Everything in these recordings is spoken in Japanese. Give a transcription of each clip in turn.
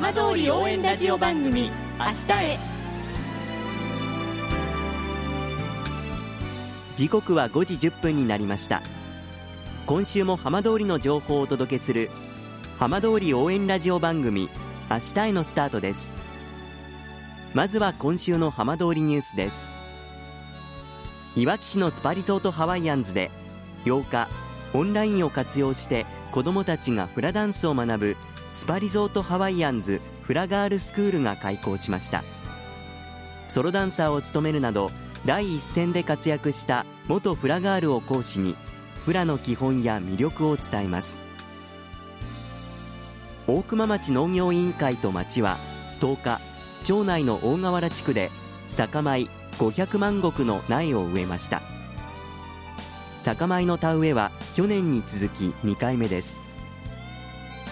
浜通り応援ラジオ番組明日へ。時刻は5時1分になりました。今週も浜通りの情報をお届けする浜通り応援ラジオ番組明日へのスタートです。まずは今週の浜通りニュースです。いわき市のスパリゾートハワイアンズで8日オンラインを活用して子どもたちがフラダンスを学ぶスパリゾートハワイアンズフラガールスクールが開校しました。ソロダンサーを務めるなど第一線で活躍した元フラガールを講師にフラの基本や魅力を伝えます。大熊町農業委員会と町は10日町内の大河原地区で酒米500万石の苗を植えました。酒米の田植えは去年に続き2回目です。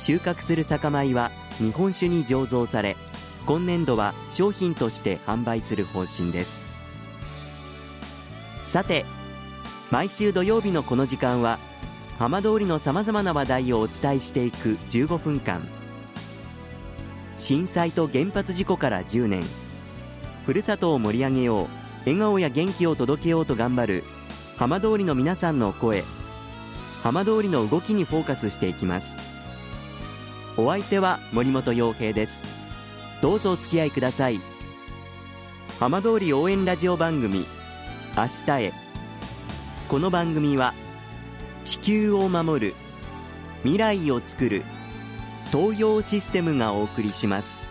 収穫する酒米は日本酒に醸造され今年度は商品として販売する方針です。さて毎週土曜日のこの時間は浜通りのさまざまな話題をお伝えしていく15分間。震災と原発事故から10年。ふるさとを盛り上げよう笑顔や元気を届けようと頑張る浜通りの皆さんの声。浜通りの動きにフォーカスしていきます。お相手は森本洋平です。どうぞお付き合いください。浜通り応援ラジオ番組明日へ。この番組は地球を守る未来をつくる東洋システムがお送りします。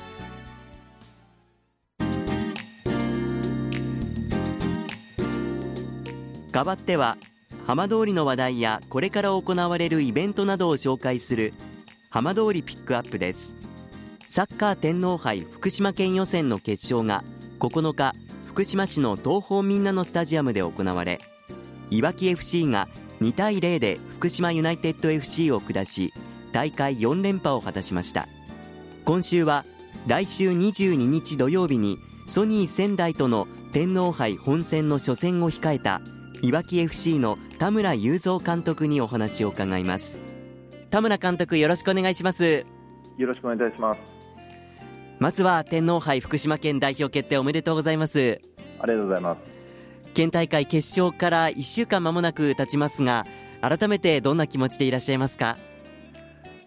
代わっては浜通りの話題やこれから行われるイベントなどを紹介する浜通りピックアップです。サッカー天皇杯福島県予選の決勝が9日福島市の東方みんなのスタジアムで行われいわき FC が2対0で福島ユナイテッド FC を下し大会4連覇を果たしました。今週は来週22日土曜日にソニー仙台との天皇杯本戦の初戦を控えたいわき FC の田村雄三監督にお話を伺います。田村監督よろしくお願いします。よろしくお願いいたします。まずは天皇杯福島県代表決定おめでとうございます。ありがとうございます。県大会決勝から1週間間もなく経ちますが改めてどんな気持ちでいらっしゃいますか？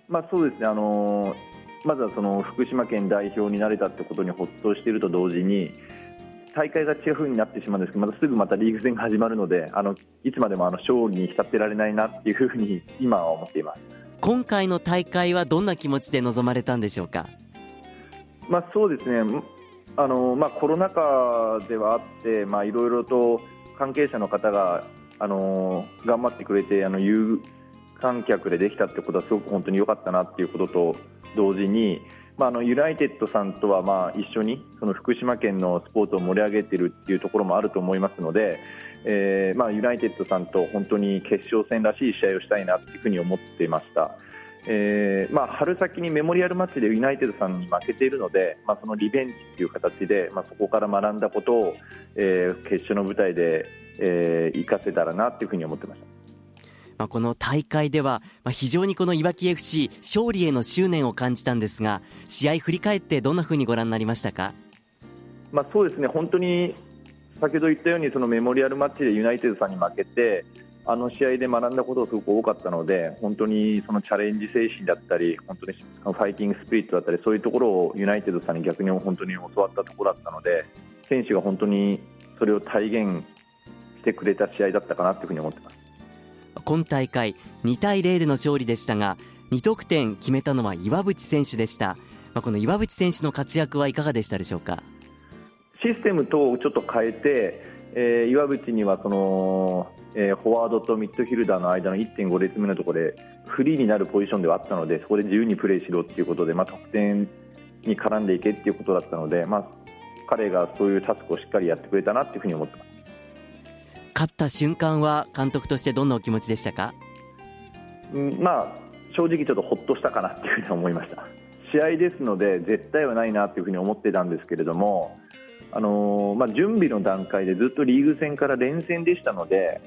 まあそうですね。あのー、まずはその福島県代表になれたってことにほっとしていると同時に大会が違う風になってしまうんですけどまたすぐまたリーグ戦が始まるのであのいつまでもあの勝利に浸ってられないなっていうふうに今は思っています今回の大会はどんな気持ちで臨まれたんでしょうか？まあそうですね。あのまあ、コロナ禍ではあって、まあ、いろいろと関係者の方があの頑張ってくれてあの有観客でできたってことはすごく本当に良かったなっていうことと同時に、まあ、あのユナイテッドさんとはまあ一緒にその福島県のスポーツを盛り上げているっていうところもあると思いますので、えーまあ、ユナイテッドさんと本当に決勝戦らしい試合をしたいなというふうに思っていました。えーまあ、春先にメモリアルマッチでユナイテッドさんに負けているので、まあ、そのリベンジという形で、まあ、そこから学んだことを、えー、決勝の舞台で、えー、生かせたらなというふうに思ってました。まあ、この大会では、まあ、非常にこのいわき FC 勝利への執念を感じたんですが試合振り返ってどんなふうにご覧になりましたか、まあ、そうですね。本当に先ほど言ったようにそのメモリアルマッチでユナイテッドさんに負けてあの試合で学んだことがすごく多かったので本当にそのチャレンジ精神だったり本当にファイティングスピリットだったりそういうところをユナイテッドさんに逆に本当に教わったところだったので選手が本当にそれを体現してくれた試合だったかなというふうに思ってます。今大会2対0での勝利でしたが2得点決めたのは岩渕選手でした、まあ、この岩渕選手の活躍はいかがでしたでしょうか？システム等をちょっと変えて、えー、岩渕にはその、えー、フォワードとミッドフィルダーの間の1.5列目のところでフリーになるポジションではあったのでそこで自由にプレーしろということで、まあ、得点に絡んでいけということだったので、まあ、彼がそういうタスクをしっかりやってくれたなというふうに思ってます。勝った瞬間は監督としてどんなお気持ちでしたか、うん、まあ正直ちょっとほっとしたかなというふうに思いました。試合ですので絶対はないなというふうに思ってたんですけれどもあのー、まあ、準備の段階でずっとリーグ戦から連戦でしたので、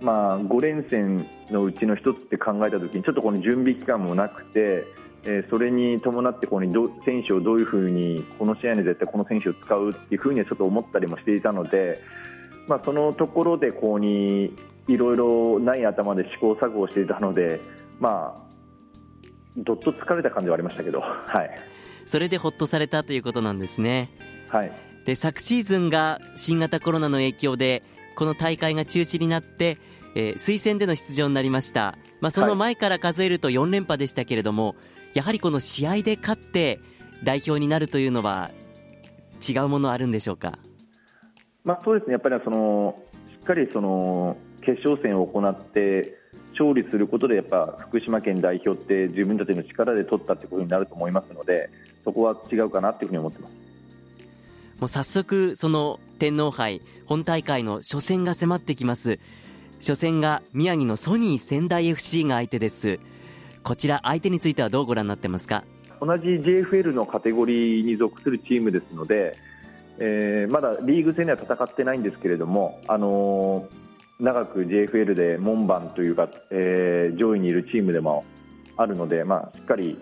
まあ、5連戦のうちの1つって考えたときにちょっとこの準備期間もなくて、えー、それに伴ってこうど選手をどういうふうにこの試合に絶対この選手を使うっていうふうにちょっと思ったりもしていたので、まあ、そのところでこうにいろいろない頭で試行錯誤していたので、まあ、どっと疲れた感じはありましたけど、はい、それでほっとされたということなんですね。はい、で昨シーズンが新型コロナの影響でこの大会が中止になって、えー、推薦での出場になりました、まあ、その前から数えると4連覇でしたけれども、はい、やはりこの試合で勝って代表になるというのは違うものあるんでしょうか？まあ、そうですね。やっぱりそのしっかりその決勝戦を行って勝利することでやっぱ福島県代表って自分たちの力で取ったってことになると思いますのでそこは違うかなというふうに思ってます。もう早速その天皇杯本大会の初戦が迫ってきます。初戦が宮城のソニー仙台 FC が相手です。こちら相手についてはどうご覧になってますか？同じ JFL のカテゴリーに属するチームですので、えー、まだリーグ戦では戦ってないんですけれども、あのー、長く JFL で門番というか、えー、上位にいるチームでもあるので、まあ、しっかり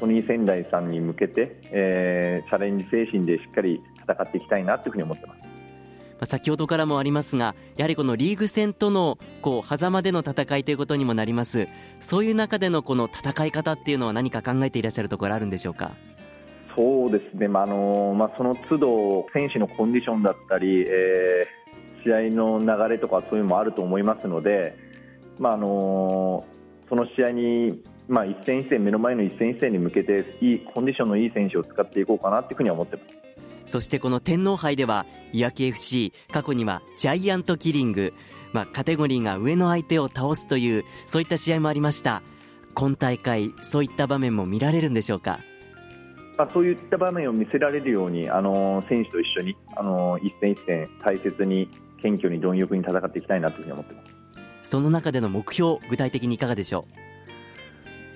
ソニー仙台さんに向けて、えー、チャレンジ精神でしっかり戦っていきたいなというふうに思ってます。先ほどからもありますがやはりこのリーグ戦とのこう狭間での戦いということにもなりますそういう中でのこの戦い方っていうのは何か考えていらっしゃるところあるんでしょうか？そうですね、まあのまあ、その都度選手のコンディションだったり、えー、試合の流れとかそういうのもあると思いますので、まああのその試合にまあ、一戦一戦目の前の一戦一戦に向けていいコンディションのいい選手を使っていこうかなというふうに思ってます。そしてこの天皇杯では、いわき FC、過去にはジャイアントキリング、まあ、カテゴリーが上の相手を倒すという、そういった試合もありました。今大会、そういった場面も見られるんでしょうか？まあ、そういった場面を見せられるように、あの選手と一緒に、あの一戦一戦大切に謙虚に貪欲に戦っていきたいなというふうに思ってます。その中での目標、具体的にいかがでしょう、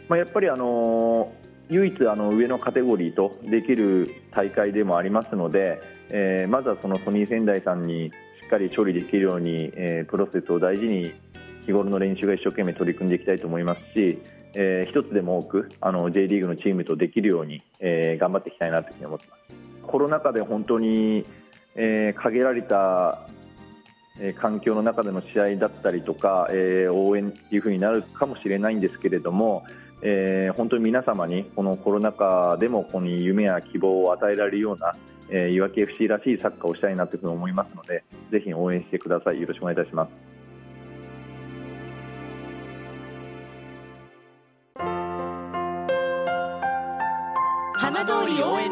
まあ、やっぱり、あの唯一あの上のカテゴリーとできる大会でもありますので、えー、まずはそのソニー仙台さんにしっかり処理できるように、えー、プロセスを大事に日頃の練習が一生懸命取り組んでいきたいと思いますし、えー、一つでも多くあの J リーグのチームとできるように、えー、頑張っていきたいなというふうに思ってます。コロナ禍で本当に、えー、限られたえ環境の中での試合だったりとか、えー、応援っていうふうになるかもしれないんですけれども、えー、本当に皆様にこのコロナ禍でもここに夢や希望を与えられるような、えー、いわき FC らしいサッカーをしたいなというふうに思いますのでぜひ応援してください。よろしくお願いいたします。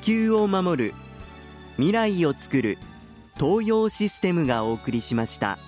地球を守る未来をつくる東洋システムがお送りしました。